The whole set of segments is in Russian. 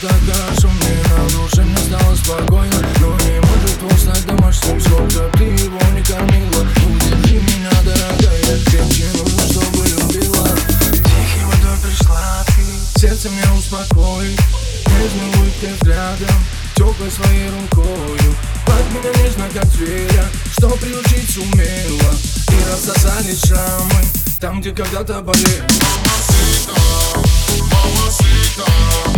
тогда шумно, на душе мне стало спокойно Но не может он стать домашним, сколько ты его не кормила Удержи меня, дорогая, крепче нужно, чтобы любила Тихим водой пришла ты, сердце меня успокой Нежный уикенд рядом, теплой своей рукою Под меня нежно, как зверя, что приучить сумела И рассосали шрамы, там, где когда-то болел Мамасита, мамасита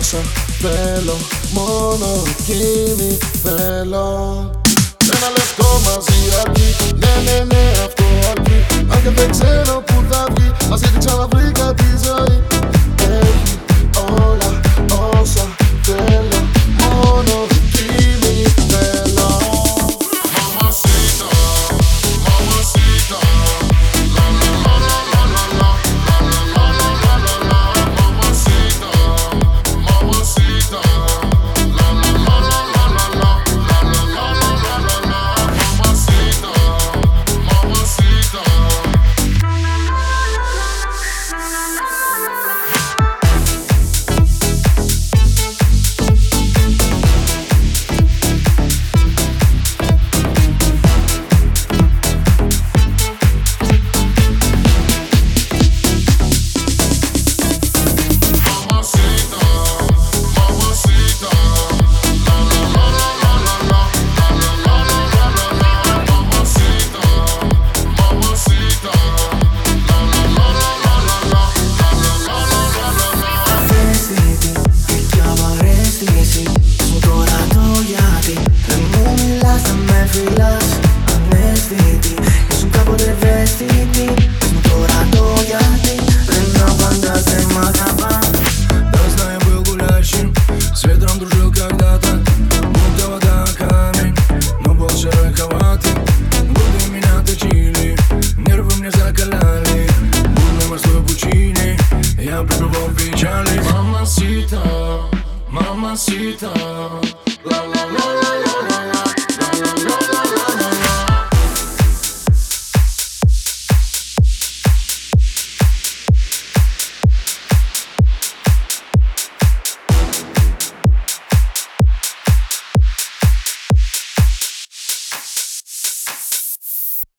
όσα θέλω Μόνο εκείνη θέλω Ένα λεπτό μαζί αρκεί Ναι ναι ναι Siempre me voy a Mamacita, mamacita La la la la